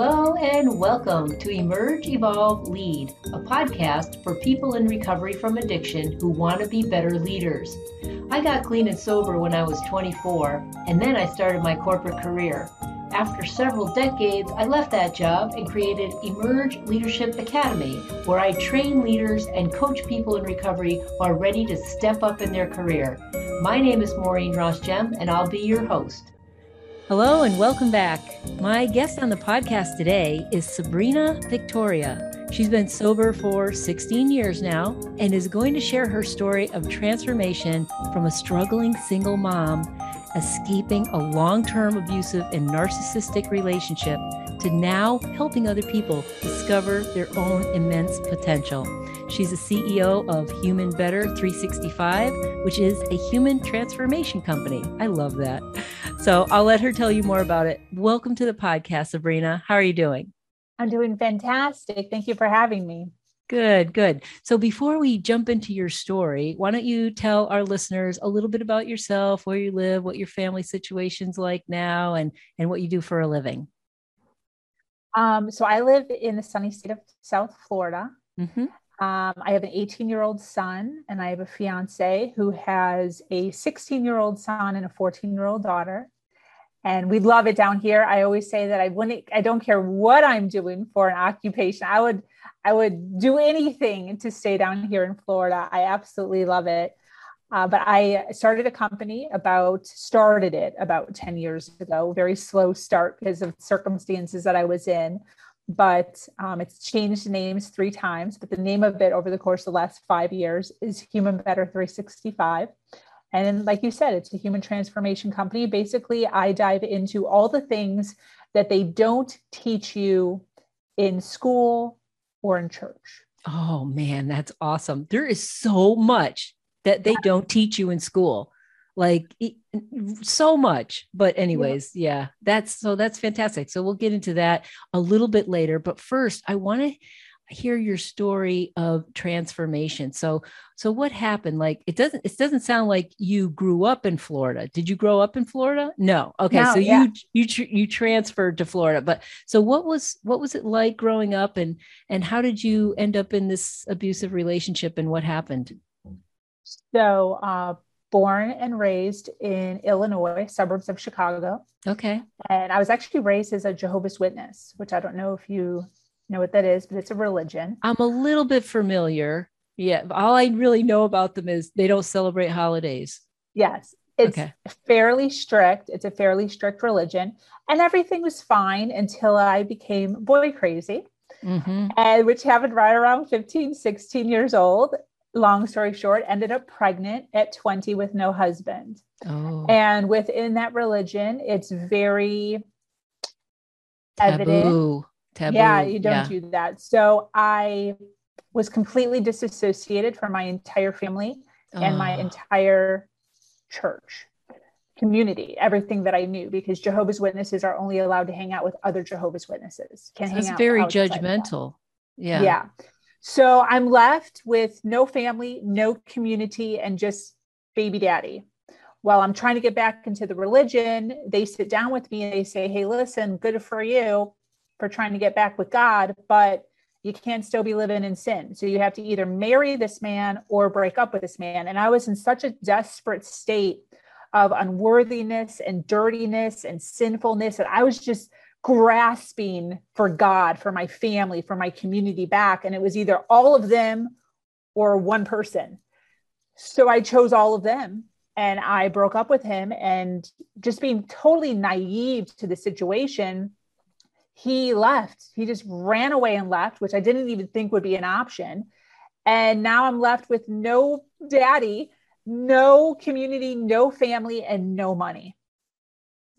Hello and welcome to Emerge, Evolve, Lead, a podcast for people in recovery from addiction who want to be better leaders. I got clean and sober when I was 24, and then I started my corporate career. After several decades, I left that job and created Emerge Leadership Academy, where I train leaders and coach people in recovery who are ready to step up in their career. My name is Maureen Rosgem, and I'll be your host. Hello and welcome back. My guest on the podcast today is Sabrina Victoria. She's been sober for 16 years now and is going to share her story of transformation from a struggling single mom, escaping a long term abusive and narcissistic relationship, to now helping other people discover their own immense potential. She's the CEO of Human Better 365, which is a human transformation company. I love that. So I'll let her tell you more about it. Welcome to the podcast, Sabrina. How are you doing? I'm doing fantastic. Thank you for having me. Good, good. So before we jump into your story, why don't you tell our listeners a little bit about yourself, where you live, what your family situation's like now, and and what you do for a living? Um, so I live in the sunny state of South Florida. Mm-hmm. Um, I have an 18 year old son, and I have a fiance who has a 16 year old son and a 14 year old daughter. And we love it down here. I always say that I wouldn't, I don't care what I'm doing for an occupation. I would, I would do anything to stay down here in Florida. I absolutely love it. Uh, but I started a company about, started it about 10 years ago, very slow start because of circumstances that I was in but um, it's changed names three times. But the name of it over the course of the last five years is Human Better 365. And like you said, it's a human transformation company. Basically, I dive into all the things that they don't teach you in school or in church. Oh man, that's awesome. There is so much that they don't teach you in school. Like so much. But anyways yeah. yeah that's so that's fantastic. So we'll get into that a little bit later. But first i want to hear your story of transformation. So so what happened? Like it doesn't it doesn't sound like you grew up in florida. Did you grow up in florida? No. Okay no, so yeah. you you tr- you transferred to florida. But so what was what was it like growing up? And and how did you end up in this abusive relationship and what happened so uh born and raised in Illinois, suburbs of Chicago. Okay. And I was actually raised as a Jehovah's Witness, which I don't know if you know what that is, but it's a religion. I'm a little bit familiar. Yeah. All I really know about them is they don't celebrate holidays. Yes. It's okay. fairly strict. It's a fairly strict religion. And everything was fine until I became boy crazy. Mm-hmm. and which happened right around 15 16 years old long story short, ended up pregnant at 20 with no husband. Oh. And within that religion, it's very taboo. evident. Taboo. Yeah, you don't yeah. do that. So I was completely disassociated from my entire family oh. and my ah. entire church community, everything that I knew, because Jehovah's Witnesses are only allowed to hang out with other Jehovah's Witnesses. Can That's very judgmental. Yeah. Yeah. So I'm left with no family, no community, and just baby daddy. While I'm trying to get back into the religion, they sit down with me and they say, Hey, listen, good for you for trying to get back with God, but you can't still be living in sin. So you have to either marry this man or break up with this man. And I was in such a desperate state of unworthiness and dirtiness and sinfulness. And I was just grasping for God, for my family, for my community back. And it was either all of them or one person. So I chose all of them and I broke up with him. And just being totally naive to the situation, he left. He just ran away and left, which I didn't even think would be an option. And now I'm left with no daddy, no community, no family, and no money.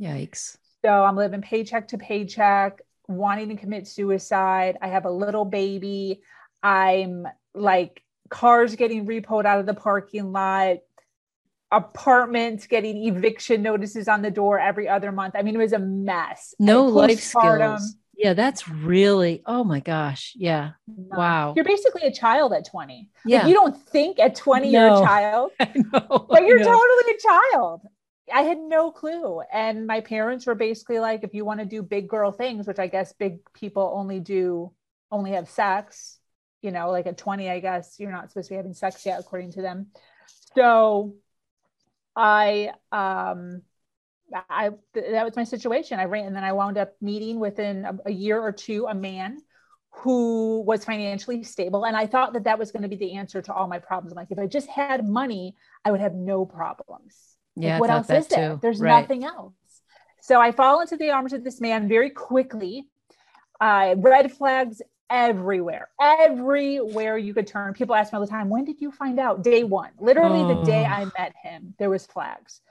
Yikes. So I'm living paycheck to paycheck, wanting to commit suicide. I have a little baby. I'm like cars getting repoed out of the parking lot, apartments getting eviction notices on the door every other month. I mean, it was a mess. No life skills. Yeah, that's really, oh my gosh. Yeah. Wow. You're basically a child at 20. Yeah. Like you don't think at 20 no. you're a child, but you're totally a child I had no clue. And my parents were basically like, if you want to do big girl things, which I guess big people only do, only have sex, you know, like at 20, I guess you're not supposed to be having sex yet, according to them. So I, um, I, that was my situation. I ran, and then I wound up meeting within a, a year or two a man who was financially stable. And I thought that that was going to be the answer to all my problems. I'm like, if I just had money, I would have no problems. Yeah. Like, what else is there? Too. There's right. nothing else. So I fall into the arms of this man very quickly. Uh, red flags everywhere, everywhere you could turn. People ask me all the time, when did you find out? Day one, literally oh. the day I met him, there was flags.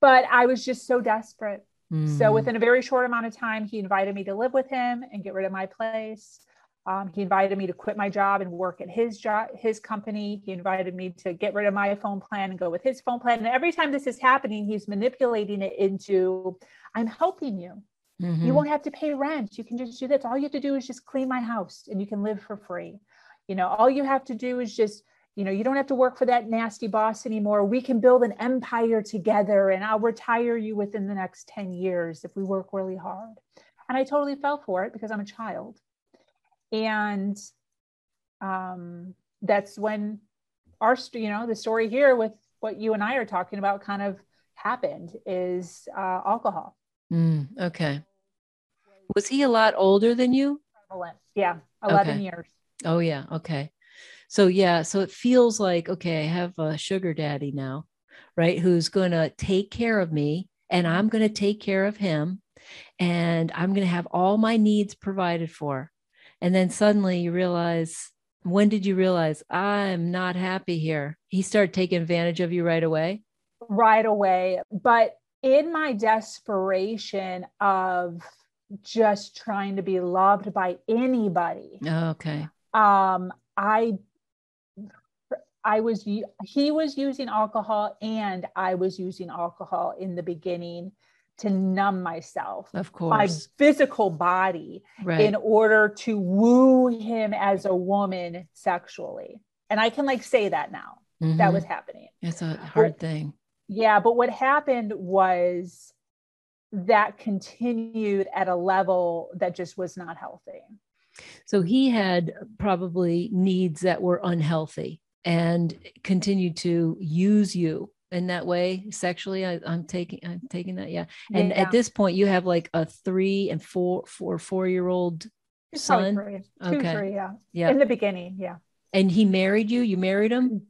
But I was just so desperate. Mm. So within a very short amount of time, he invited me to live with him and get rid of my place. Um, he invited me to quit my job and work at his job, his company. He invited me to get rid of my phone plan and go with his phone plan. And every time this is happening, he's manipulating it into, I'm helping you. Mm-hmm. You won't have to pay rent. You can just do this. All you have to do is just clean my house and you can live for free. You know, all you have to do is just, you know, you don't have to work for that nasty boss anymore. We can build an empire together and I'll retire you within the next 10 years if we work really hard. And I totally fell for it because I'm a child. And um, that's when our, you know, the story here with what you and I are talking about kind of happened is uh, alcohol. Mm, okay. Was he a lot older than you? Yeah, 11 okay. years. Oh, yeah. Okay. So, yeah. So it feels like, okay, I have a sugar daddy now, right? Who's going to take care of me and I'm going to take care of him and I'm going to have all my needs provided for. And then suddenly you realize, when did you realize I'm not happy here? He started taking advantage of you right away? Right away. But in my desperation of just trying to be loved by anybody. Oh, okay. Um, I I was he was using alcohol and I was using alcohol in the beginning to numb myself of course. my physical body right. in order to woo him as a woman sexually. And i can like say that now mm-hmm. that was happening. It's a hard but, thing. Yeah but what happened was that continued at a level that just was not healthy. So he had probably needs that were unhealthy and continued to use you in that way sexually I, am taking i'm taking that yeah. And yeah. at this point you have like a three and four four four year old son? three. Two, okay. three, yeah. Yeah. In the beginning yeah. And he married you? You married him?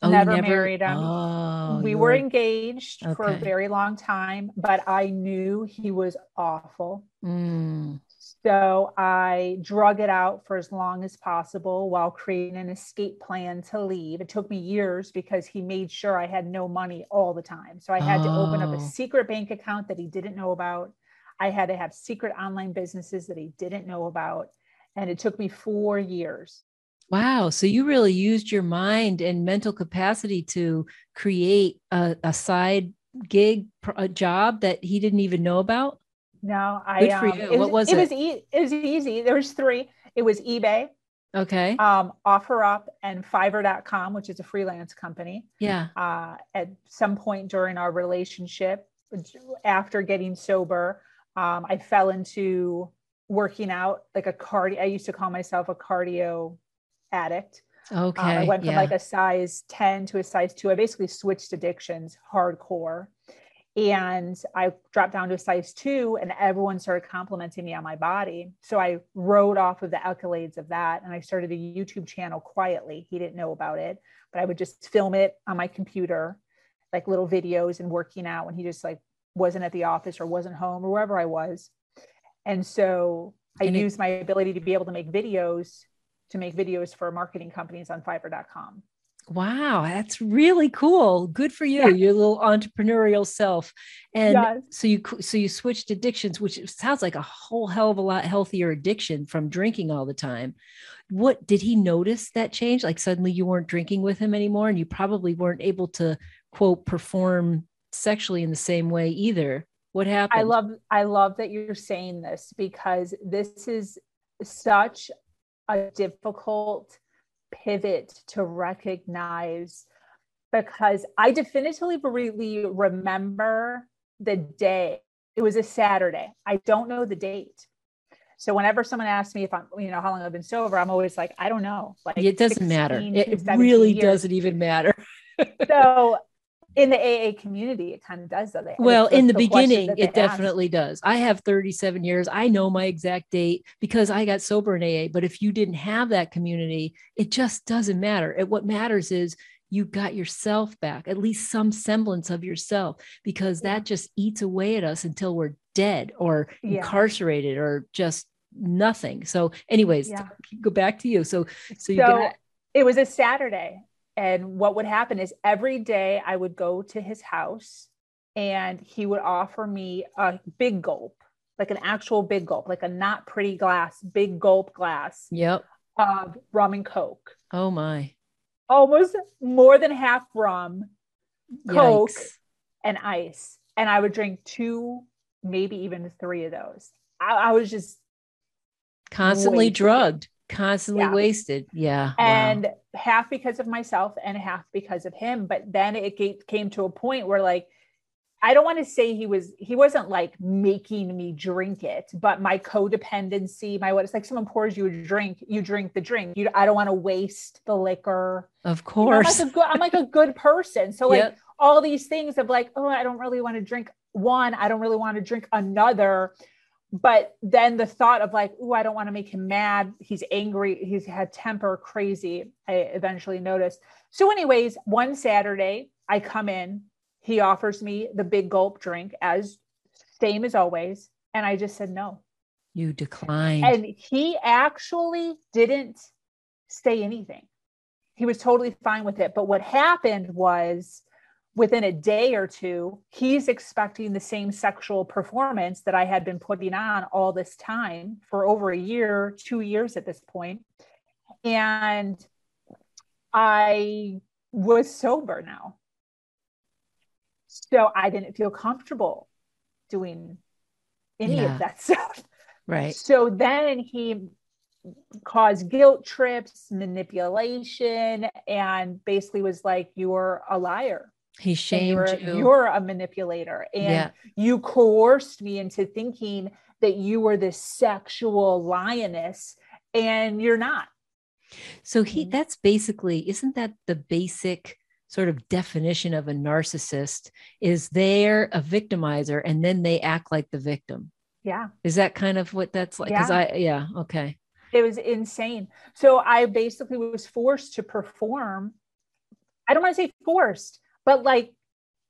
Oh, never, never, married him. Oh, we were, engaged okay. for a very long time but i knew he was awful. Mm. So I drug it out for as long as possible while creating an escape plan to leave. It took me years because he made sure I had no money all the time. So I had oh. to open up a oh. secret bank account that he didn't know about. I had to have secret online businesses that he didn't know about. And it took me four years. Wow. So you really used your mind and mental capacity to create a, a side gig, a job that he didn't even know about? No, I. Good for um, you. what was, it? It was, e- it was easy. There was three. It was eBay. Okay. Um, OfferUp and Fiverr.com, which is a freelance company. Yeah. Uh, at some point during our relationship, after getting sober, um, I fell into working out like a cardio. I used to call myself a cardio addict. Okay. Um, I went from yeah. like a size 10 to a size two. I basically switched addictions hardcore and I dropped down to a size two, and everyone started complimenting me on my body. So I rode off of the accolades of that, and I started a YouTube channel quietly. He didn't know about it, but I would just film it on my computer, like little videos and working out when he just like wasn't at the office or wasn't home or wherever I was. And so I and used it- my ability to be able to make videos to make videos for marketing companies on Fiverr.com. Wow, that's really cool. Good for you, yeah. your little entrepreneurial self. And yes. so you so you switched addictions, which sounds like a whole hell of a lot healthier addiction from drinking all the time. What did he notice that change? Like suddenly you weren't drinking with him anymore, and you probably weren't able to quote perform sexually in the same way either. What happened? I love I love that you're saying this because this is such a difficult pivot to recognize because I definitively really remember the day. It was a Saturday. I don't know the date. So whenever someone asks me if I'm, you know, how long I've been sober, I'm always like, I don't know. Like it doesn't matter. It really years. doesn't even matter. so in the AA community, it kind of does that. Well, in the, the beginning, it definitely ask. does. I have 37 years. I know my exact date because I got sober in AA. But if you didn't have that community, it just doesn't matter. It, what matters is you got yourself back, at least some semblance of yourself, because that just eats away at us until we're dead or yeah. incarcerated or just nothing. So, anyways, yeah. go back to you. So, so you so it was a Saturday, and what would happen is every day I would go to his house, and he would offer me a big gulp, like an actual big gulp, like a not pretty glass, big gulp glass. Yep. Of rum and coke. Oh my almost more than half rum, Coke, Yikes. and ice. And I would drink two, maybe even three of those. I, I was just constantly drugged, constantly yeah. wasted. Yeah. And wow. half because of myself and half because of him. But then it came to a point where, like, I don't want to say he was he wasn't like making me drink it, but my codependency, my what it's like someone pours you a drink, you drink the drink. You I don't want to waste the liquor. Of course. You know, I'm, like good, I'm, like a good, person. So like yep. all these things of like, oh, I don't really want to drink one, I don't really want to drink another. But then the thought of like, oh, I don't want to make him mad. He's angry. He's had temper crazy. I eventually noticed. So, anyways, one Saturday, I come in he offers me the big gulp drink as same as always. And I just said no. You declined. And he actually didn't say anything. He was totally fine with it. But what happened was within a day or two, he's expecting the same sexual performance that I had been putting on all this time for over a year, two years at this point. And I was sober now. So I didn't feel comfortable doing any yeah. of that stuff. Right. So then he caused guilt trips, manipulation, and basically was like, You're a liar. He shamed you're, you. You're a manipulator. And yeah. you coerced me into thinking that you were this sexual lioness, and you're not. So he mm-hmm. that's basically, isn't that the basic sort of definition of a narcissist is they're a victimizer and then they act like the victim. Yeah. Is that kind of what that's like? Because yeah. I, yeah, okay. It was insane. So I basically was forced to perform. I don't want to say forced, but like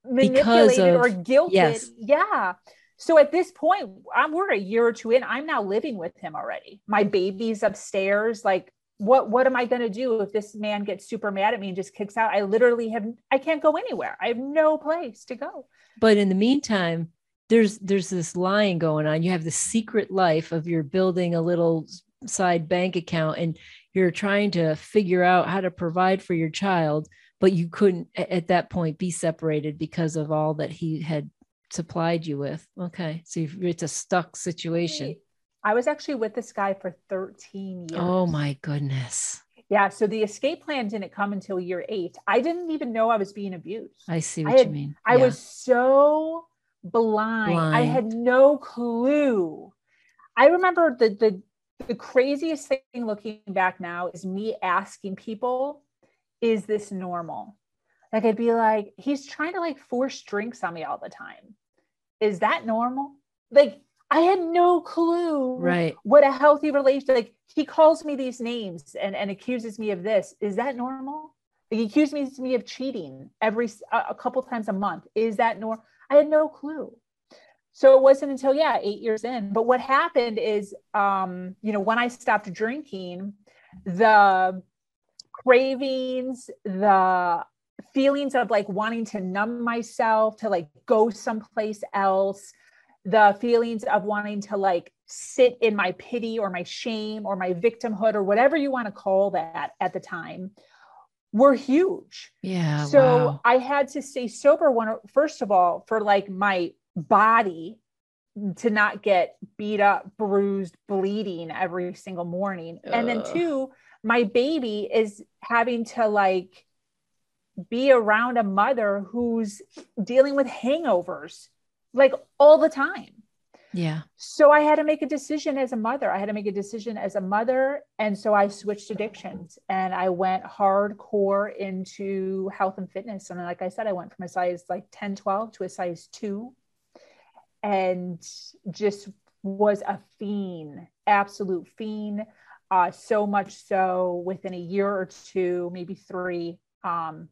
manipulated of, or guilted. Yes. Yeah. So at this point, I'm we're a year or two in. I'm now living with him already. My baby's upstairs, like what what am i going to do if this man gets super mad at me and just kicks out i literally have i can't go anywhere i have no place to go but in the meantime there's there's this lying going on you have the secret life of you're building a little side bank account and you're trying to figure out how to provide for your child but you couldn't at that point be separated because of all that he had supplied you with okay so it's a stuck situation I was actually with this guy for 13 years. Oh my goodness. Yeah. So the escape plan didn't come until year eight. I didn't even know I was being abused. I see what had, you mean. I was so blind. blind. I had no clue. I remember the, the the craziest thing looking back now is me asking people, is this normal? Like I'd be like, he's trying to like force drinks on me all the time. Is that normal? Like I had no clue right what a healthy relationship like he calls me these names and, and accuses me of this. Is that normal? Like he accuses me of cheating every a couple times a month. Is that normal? I had no clue. So it wasn't until yeah, eight years in. But what happened is um, you know, when I stopped drinking, the cravings, the feelings of like wanting to numb myself, to like go someplace else, the feelings of wanting to like sit in my pity or my shame or my victimhood or whatever you want to call that at the time were huge. Yeah. So wow. I had to stay sober one first of all for like my body to not get beat up, bruised, bleeding every single morning. Ugh. And then two, my baby is having to like be around a mother who's dealing with hangovers like all the time. Yeah. So I had to make a decision as a mother. I had to make a decision as a mother. And so I switched addictions and I went hardcore into health and fitness. And like I said, I went from a size like 10, 12 to a size two and just was a fiend, absolute fiend. Uh, so much so within a year or two, maybe three, um,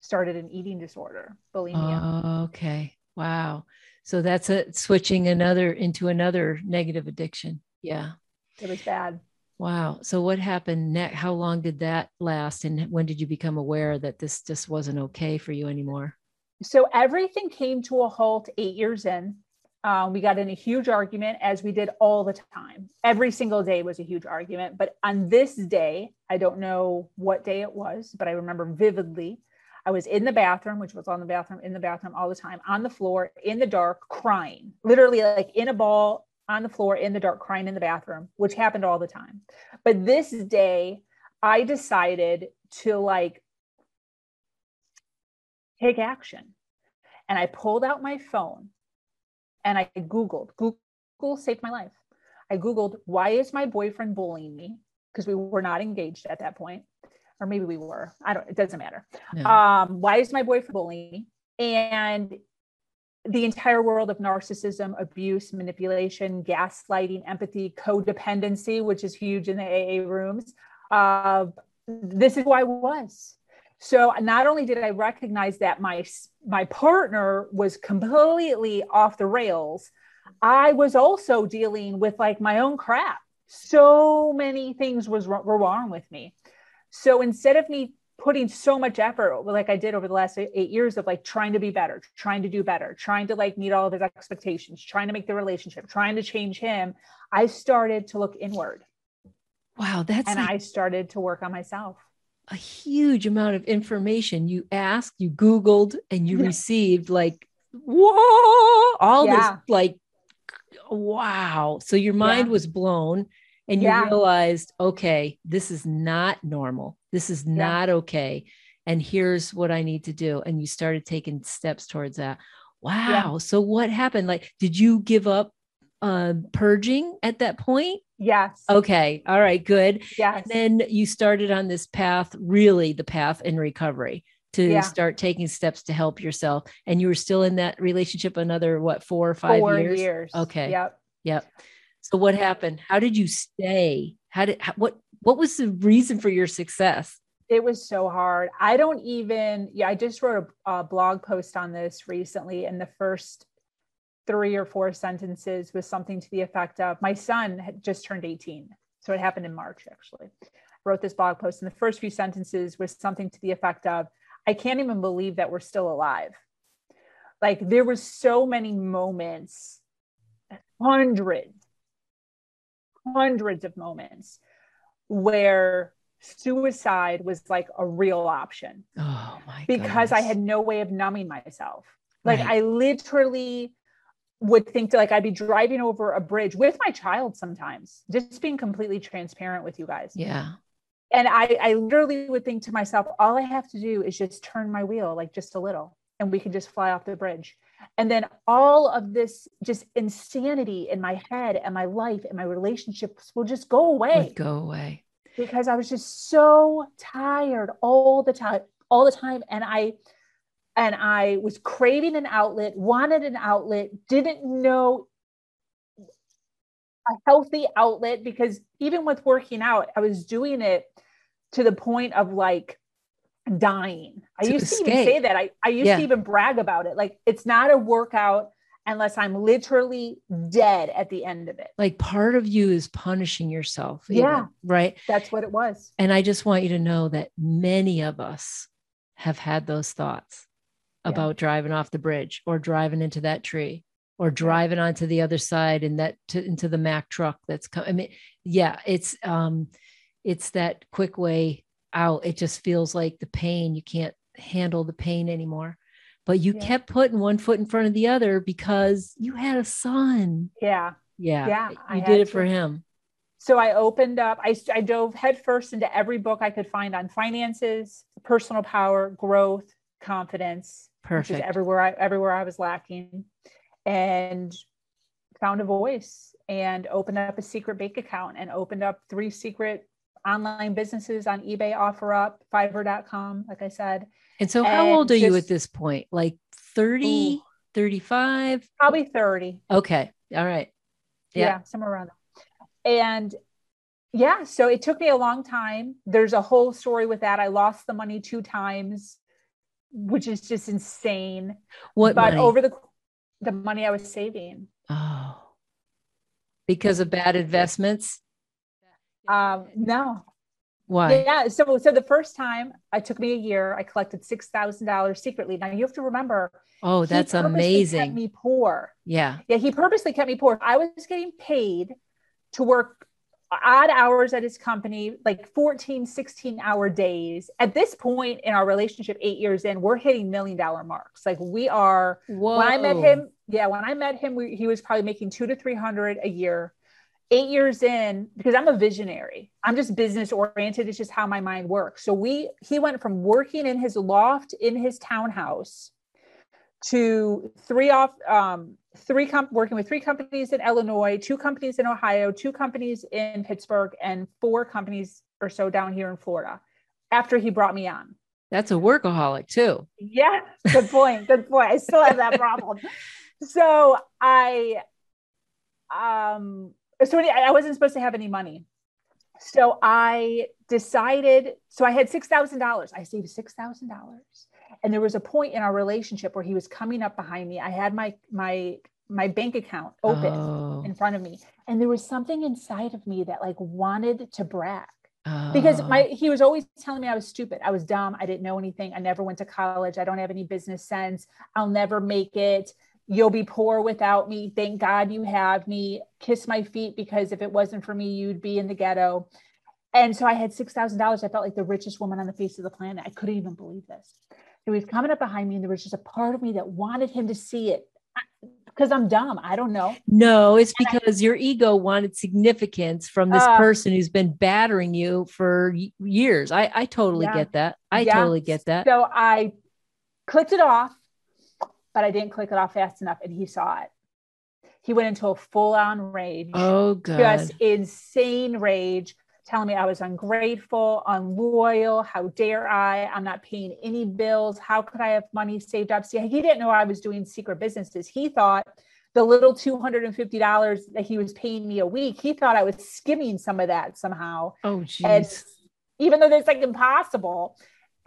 started an eating disorder, bulimia. Oh, okay. Wow. So that's a switching another into another negative addiction. Yeah. It was bad. Wow. So what happened next? How long did that last? And when did you become aware that this just wasn't okay for you anymore? So everything came to a halt eight years in. Um, we got in a huge argument as we did all the time. Every single day was a huge argument. But on this day, I don't know what day it was, but I remember vividly. I was in the bathroom, which was on the bathroom, in the bathroom all the time, on the floor, in the dark, crying, literally like in a ball on the floor, in the dark, crying in the bathroom, which happened all the time. But this day, I decided to like take action. And I pulled out my phone and I Googled, Google saved my life. I Googled, why is my boyfriend bullying me? Because we were not engaged at that point or maybe we were. I don't. It doesn't matter. Um, why is my boyfriend bullying me? And the entire world of narcissism, abuse, manipulation, gaslighting, empathy, codependency, which is huge in the AA rooms. Uh, this is who I was. So not only did I recognize that my my partner was completely off the rails, I was also dealing with like my own crap. So many things was were wrong with me. So instead of me putting so much effort like I did over the last eight years of like trying to be better, trying to do better, trying to like meet all of his expectations, trying to make the relationship, trying to change him, I started to look inward. Wow, that's and like I started to work on myself. A huge amount of information you asked, you Googled, and you yeah. received like, whoa, all yeah. this like, wow. So your mind yeah. was blown and you realized, okay, this is not normal. This is not okay. And here's what I need to do. And you started taking steps towards that. Wow. So what happened? Like, did you give up uh, purging at that point? Yes. Okay. All right. Good. Yes. And then you started on this path, really the path in recovery to yeah. start taking steps to help yourself. And you were still in that relationship another, what, four or five four years? years. Okay. Yep. Yep. So what happened? How did you stay? How did how, what what was the reason for your success? It was so hard. I don't even yeah, I just wrote a, a blog post on this recently and the first three or four sentences was something to the effect of my son had just turned 18. So it happened in March actually. I wrote this blog post and the first few sentences was something to the effect of I can't even believe that we're still alive. Like there was so many moments hundreds hundreds of moments where suicide was like a real option. Oh my Because goodness. I had no way of numbing myself. Like right. I literally would think to like I'd be driving over a bridge with my child sometimes, just being completely transparent with you guys. Yeah. And I, I literally would think to myself, all I have to do is just turn my wheel like just a little and we can just fly off the bridge and then all of this just insanity in my head and my life and my relationships will just go away Would go away because i was just so tired all the time all the time and i and i was craving an outlet wanted an outlet didn't know a healthy outlet because even with working out i was doing it to the point of like dying. I used escape. to even say that. I, I used yeah. to even brag about it. Like it's not a workout unless I'm literally dead at the end of it. Like part of you is punishing yourself. Even, yeah. Right. That's what it was. And I just want you to know that many of us have had those thoughts yeah. about driving off the bridge or driving into that tree or driving onto the other side and that to, into the Mack truck that's coming. I mean, yeah, it's um it's that quick way out. It just feels like the pain, you can't handle the pain anymore. But you yeah. kept putting one foot in front of the other because you had a son. Yeah. Yeah. Yeah. You did it to. for him. So I opened up, I, I dove headfirst into every book I could find on finances, personal power, growth, confidence. Perfect. everywhere I everywhere I was lacking. And found a voice and opened up a secret bank account and opened up three secret online businesses on eBay, OfferUp, Fiverr.com, like I said. And so, how and old are just, you at this point? Like 30, ooh, 35? Probably 30. Okay. All right. Yeah. yeah, somewhere around there. And yeah, so it took me a long time. There's a whole story with that. I lost the money two times, which is just insane. What but money? over the the money I was saving. Oh. Because of bad investments? Um, no. Why? Yeah. So, so the first time it took me a year, I collected six thousand dollars secretly. Now you have to remember. Oh, that's amazing. Kept me poor. Yeah. Yeah. He purposely kept me poor. I was getting paid to work odd hours at his company, like 14, 16 hour days. At this point in our relationship, eight years in, we're hitting million dollar marks. Like we are. Whoa. When I met him, yeah, when I met him, we, he was probably making two to 300 a year. Eight years in, because I'm a visionary, I'm just business oriented. It's just how my mind works. So we, he went from working in his loft in his townhouse to three off, um, three comp working with three companies in Illinois, two companies in Ohio, two companies in Pittsburgh, and four companies or so down here in Florida. After he brought me on, that's a workaholic too. Yeah, good point. good point. I still have that problem. so I, um, so I wasn't supposed to have any money. So I decided. So I had six thousand dollars. I saved six thousand dollars and there was a point in our relationship where he was coming up behind me. I had my my my bank account open oh. in front of me. And there was something inside of me that like wanted to brag. Oh. because my he was always telling me i was stupid. I was dumb. I didn't know anything. I never went to college. I don't have any business sense. I'll never make it. You'll be poor without me. Thank god you have me. Kiss my feet because if it wasn't for me you'd be in the ghetto. And so i had $6000 i felt like the richest woman on the face of the planet. I couldn't even believe this he was coming up behind me and there was just a part of me that wanted him to see it because I'm dumb. I don't know. No, it's because I, your ego wanted significance from this uh, person who's been battering you for years. I, I totally yeah, get that. I yeah. totally get that. So I clicked it off, but I didn't click it off fast enough and he saw it. He went into a full on rage. Oh, good. Just insane rage telling me I was ungrateful, unloyal. How dare I? I'm not paying any bills. How could I have money saved up? See, he didn't know I was doing secret businesses. He thought the little $250 that he was paying me a week, he thought I was skimming some of that somehow. Oh, geez. even though that's like impossible,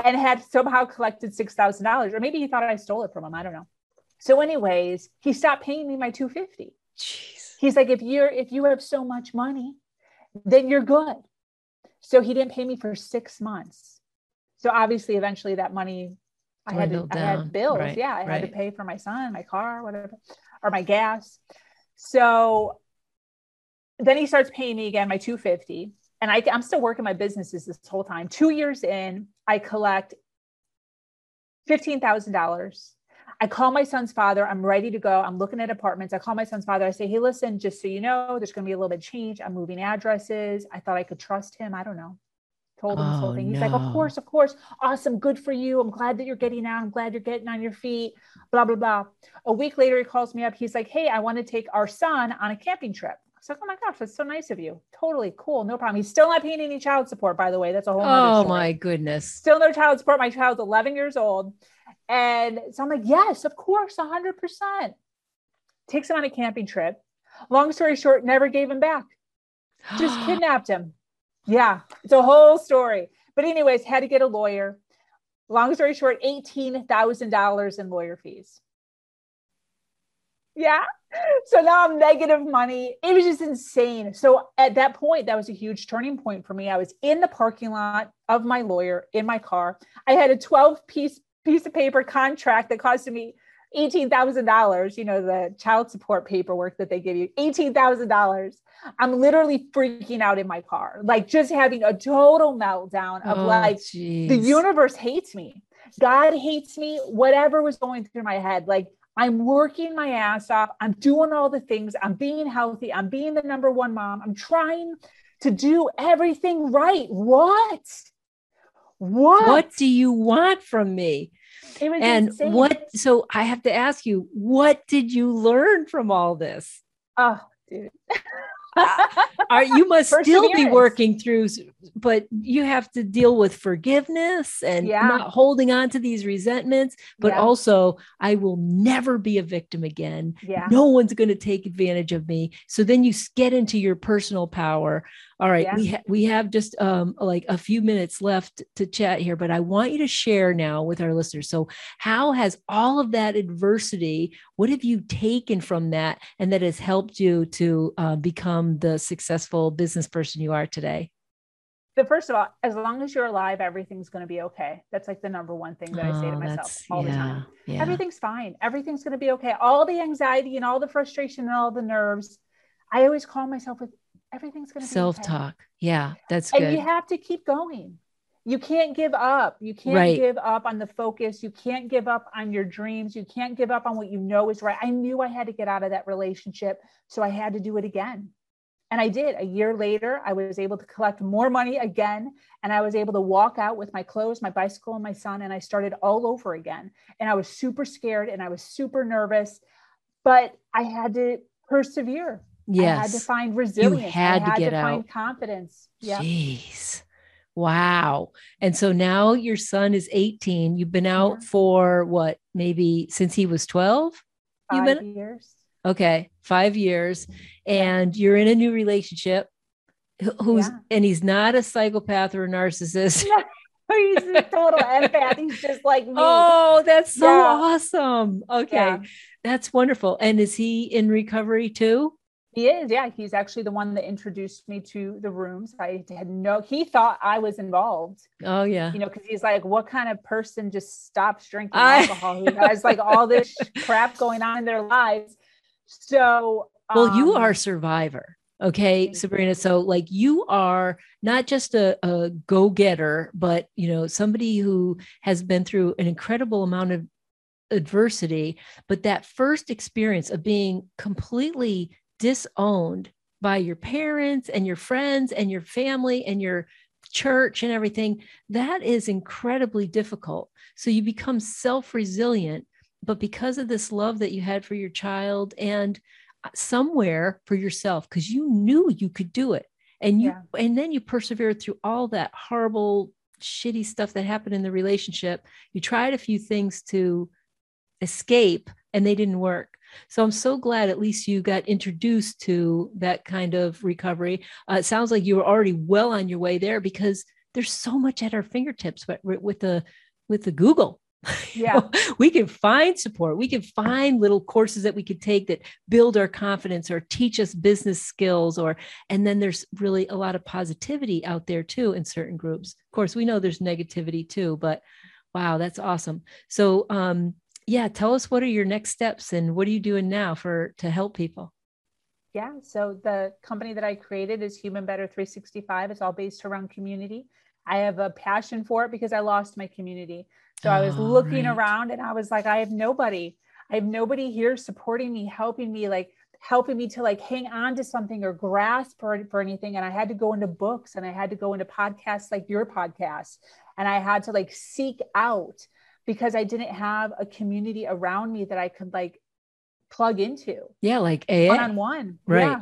and had somehow collected $6,000. Or maybe he thought I stole it from him. I don't know. So, anyways, he stopped paying me my 250 Jeez. He's like, if you're if you have so much money, then you're good. So he didn't pay me for six months. So obviously, eventually, that money I had to, I had bills. Right, yeah, I right. had to pay for my son, my car, whatever, or my gas. So then he starts paying me again my 250 and I, i'm still working my businesses this whole time two years in i collect $15000 I call my son's father. I'm ready to go. I'm looking at apartments. I call my son's father. I say, Hey, listen, just so you know, there's going to be a little bit of change. I'm moving addresses. I thought I could trust him. I don't know. Told him oh, this whole oh, thing. He's no. like, Of course, of course. Awesome. Good for you. I'm glad that you're getting out. I'm glad you're getting on your feet. Blah, blah, blah. A week later, he calls me up. He's like, Hey, I want to take our son on a camping trip. I was like, oh my gosh, that's so nice of you. Totally cool. No problem. He's still not paying any child support, by the way. That's a whole Oh my goodness. Still no child support. My child's 11 years old. And so I'm like, yes, of course, 100%. Takes him on a camping trip. Long story short, never gave him back. Just kidnapped him. Yeah, it's a whole story. But, anyways, had to get a lawyer. Long story short, $18,000 in lawyer fees. Yeah. So now I'm negative money. It was just insane. So at that point, that was a huge turning point for me. I was in the parking lot of my lawyer in my car. I had a 12 piece piece of paper contract that costed me $18,000, you know, the child support paperwork that they give you, $18,000. I'm literally freaking out in my car, like just having a total meltdown of oh, like, geez. the universe hates me. God hates me, whatever was going through my head. Like, I'm working my ass off. I'm doing all the things. I'm being healthy. I'm being the number one mom. I'm trying to do everything right. What? What? What do you want from me? and insane. what so I have to ask you, what did you learn from all this? Oh, dude. Uh, are you must still be working through but you have to deal with forgiveness and yeah. not holding on to these resentments but yeah. also i will never be a victim again yeah. no one's going to take advantage of me so then you get into your personal power all right, yeah. we ha- we have just um, like a few minutes left to chat here, but I want you to share now with our listeners. So, how has all of that adversity? What have you taken from that, and that has helped you to uh, become the successful business person you are today? So first of all, as long as you're alive, everything's going to be okay. That's like the number one thing that oh, I say to oh, myself all yeah, the time. Yeah. Everything's fine. Everything's going to be okay. All the anxiety and all the frustration and all the nerves. I always call myself with everything's going to be self-talk. Okay. Yeah, that's good. And you have to keep going. You can't give up. You can't right. give up on the focus. You can't give up on your dreams. You can't give up on what you know is right. I knew I had to get out of that relationship, so I had to do it again. And I did. A year later, I was able to collect more money again. And I was able to walk out with my clothes, my bicycle, and my son. And I started all over again. And I was super scared and I was super nervous, but I had to persevere. Yes. I had to find resilience. You had, had to get to out. find confidence. Yeah. Jeez. Wow. And so now your son is 18. You've been out yeah. for what, maybe since he was 12? Five You've been years. Okay. Five years. And you're in a new relationship who's yeah. and he's not a psychopath or a narcissist. he's a total empath. He's just like me. Oh, that's so yeah. awesome. Okay. Yeah. That's wonderful. And is he in recovery too? He is, yeah. He's actually the one that introduced me to the rooms. I had no, he thought I was involved. Oh, yeah. You know, because he's like, what kind of person just stops drinking I... alcohol? Who has like all this crap going on in their lives. So, well, um, you are a survivor. Okay, Sabrina. So, like, you are not just a, a go getter, but, you know, somebody who has been through an incredible amount of adversity. But that first experience of being completely disowned by your parents and your friends and your family and your church and everything, that is incredibly difficult. So you become self resilient, but because of this love that you had for your child and uh, somewhere for yourself, because you knew you could do it. And you, yeah. and then you persevered through all that horrible, shitty stuff that happened in the relationship. You tried a few things to escape and they didn't work. So I'm so glad at least you got introduced to that kind of recovery. Uh, it sounds like you were already well on your way there because there's so much at our fingertips with, with the with the Google. Yeah, we can find support. We can find little courses that we could take that build our confidence or teach us business skills. Or and then there's really a lot of positivity out there too in certain groups. Of course, we know there's negativity too, but wow, that's awesome. So um, yeah tell us what are your next steps and what are you doing now for to help people yeah so the company that i created is human better 365 it's all based around community i have a passion for it because i lost my community so oh, i was looking right. around and i was like i have nobody i have nobody here supporting me helping me like helping me to like hang on to something or grasp for, for anything and i had to go into books and i had to go into podcasts like your podcast and i had to like seek out because I didn't have a community around me that I could like plug into. Yeah, like. One on one. Right. Yeah.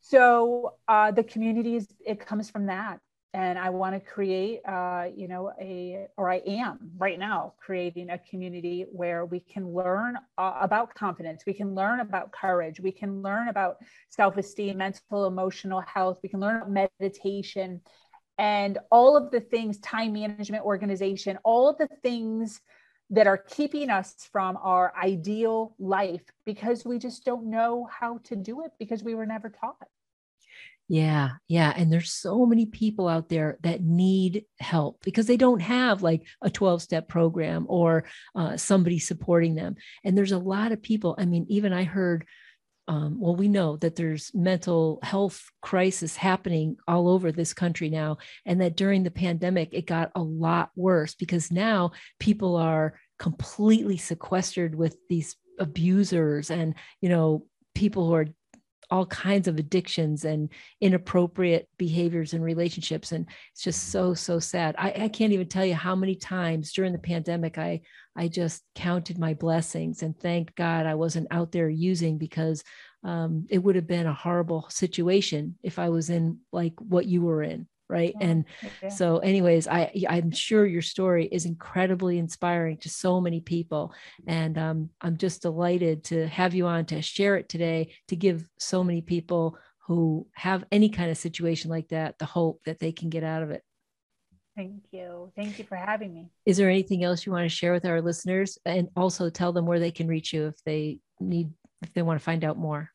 So uh, the community is it comes from that. And I want to create, uh, you know, a, or I am right now creating a community where we can learn uh, about confidence. We can learn about courage. We can learn about self esteem, mental, emotional health. We can learn about meditation and all of the things, time management, organization, all of the things that are keeping us from our ideal life because we just don't know how to do it because we were never taught. Yeah, yeah. And there's so many people out there that need help because they don't have like a 12 step program or uh, somebody supporting them. And there's a lot of people. I mean, even I heard um, well, we know that there's mental health crisis happening all over this country now, and that during the pandemic, it got a lot worse because now people are completely sequestered with these abusers and, you know, people who are all kinds of addictions and inappropriate behaviors and relationships and it's just so so sad. I, I can't even tell you how many times during the pandemic i i just counted my blessings and thanked god i wasn't out there using because um, it would have been a horrible situation if i was in like what you were in right oh, and yeah. so anyways i i'm sure your story is incredibly inspiring to so many people and um, i'm just delighted to have you on to share it today to give so many people who have any kind of situation like that the hope that they can get out of it Thank you. Thank you for having me. Is there anything else you want to share with our listeners and also tell them where they can reach you if they need if they want to find out more?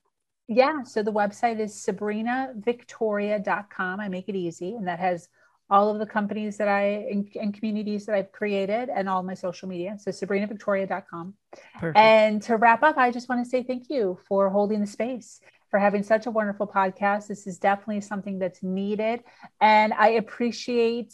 Yeah. So the website is sabrinavictoria.com. I make it easy. And that has all of the companies that I and, and communities that I've created and all my social media. So sabrinavictoria.com. Perfect. And to wrap up, I just want to say thank you for holding the space, for having such a wonderful podcast. This is definitely something that's needed. And I appreciate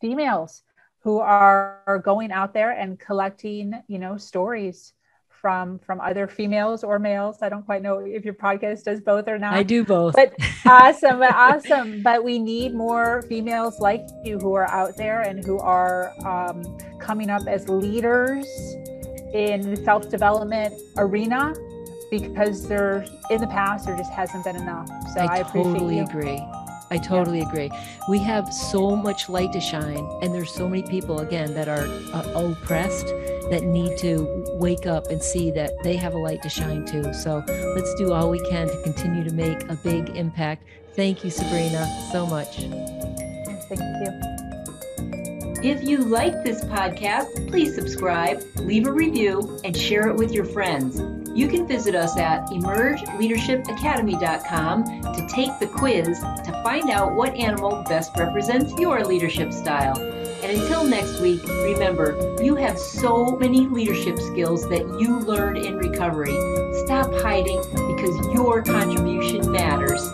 females who are going out there and collecting, you know, stories from from other females or males. I don't quite know if your podcast does both or not. I do both. But awesome, awesome. But we need more females like you who are out there and who are um, coming up as leaders in the self development arena because there in the past there just hasn't been enough. So I, I totally agree. I totally yeah. agree. We have so much light to shine, and there's so many people again that are uh, oppressed that need to wake up and see that they have a light to shine too. So let's do all we can to continue to make a big impact. Thank you, Sabrina, so much. Thank you. If you like this podcast, please subscribe, leave a review, and share it with your friends. You can visit us at emergeleadershipacademy.com to take the quiz to find out what animal best represents your leadership style. And until next week, remember, you have so many leadership skills that you learned in recovery. Stop hiding because your contribution matters.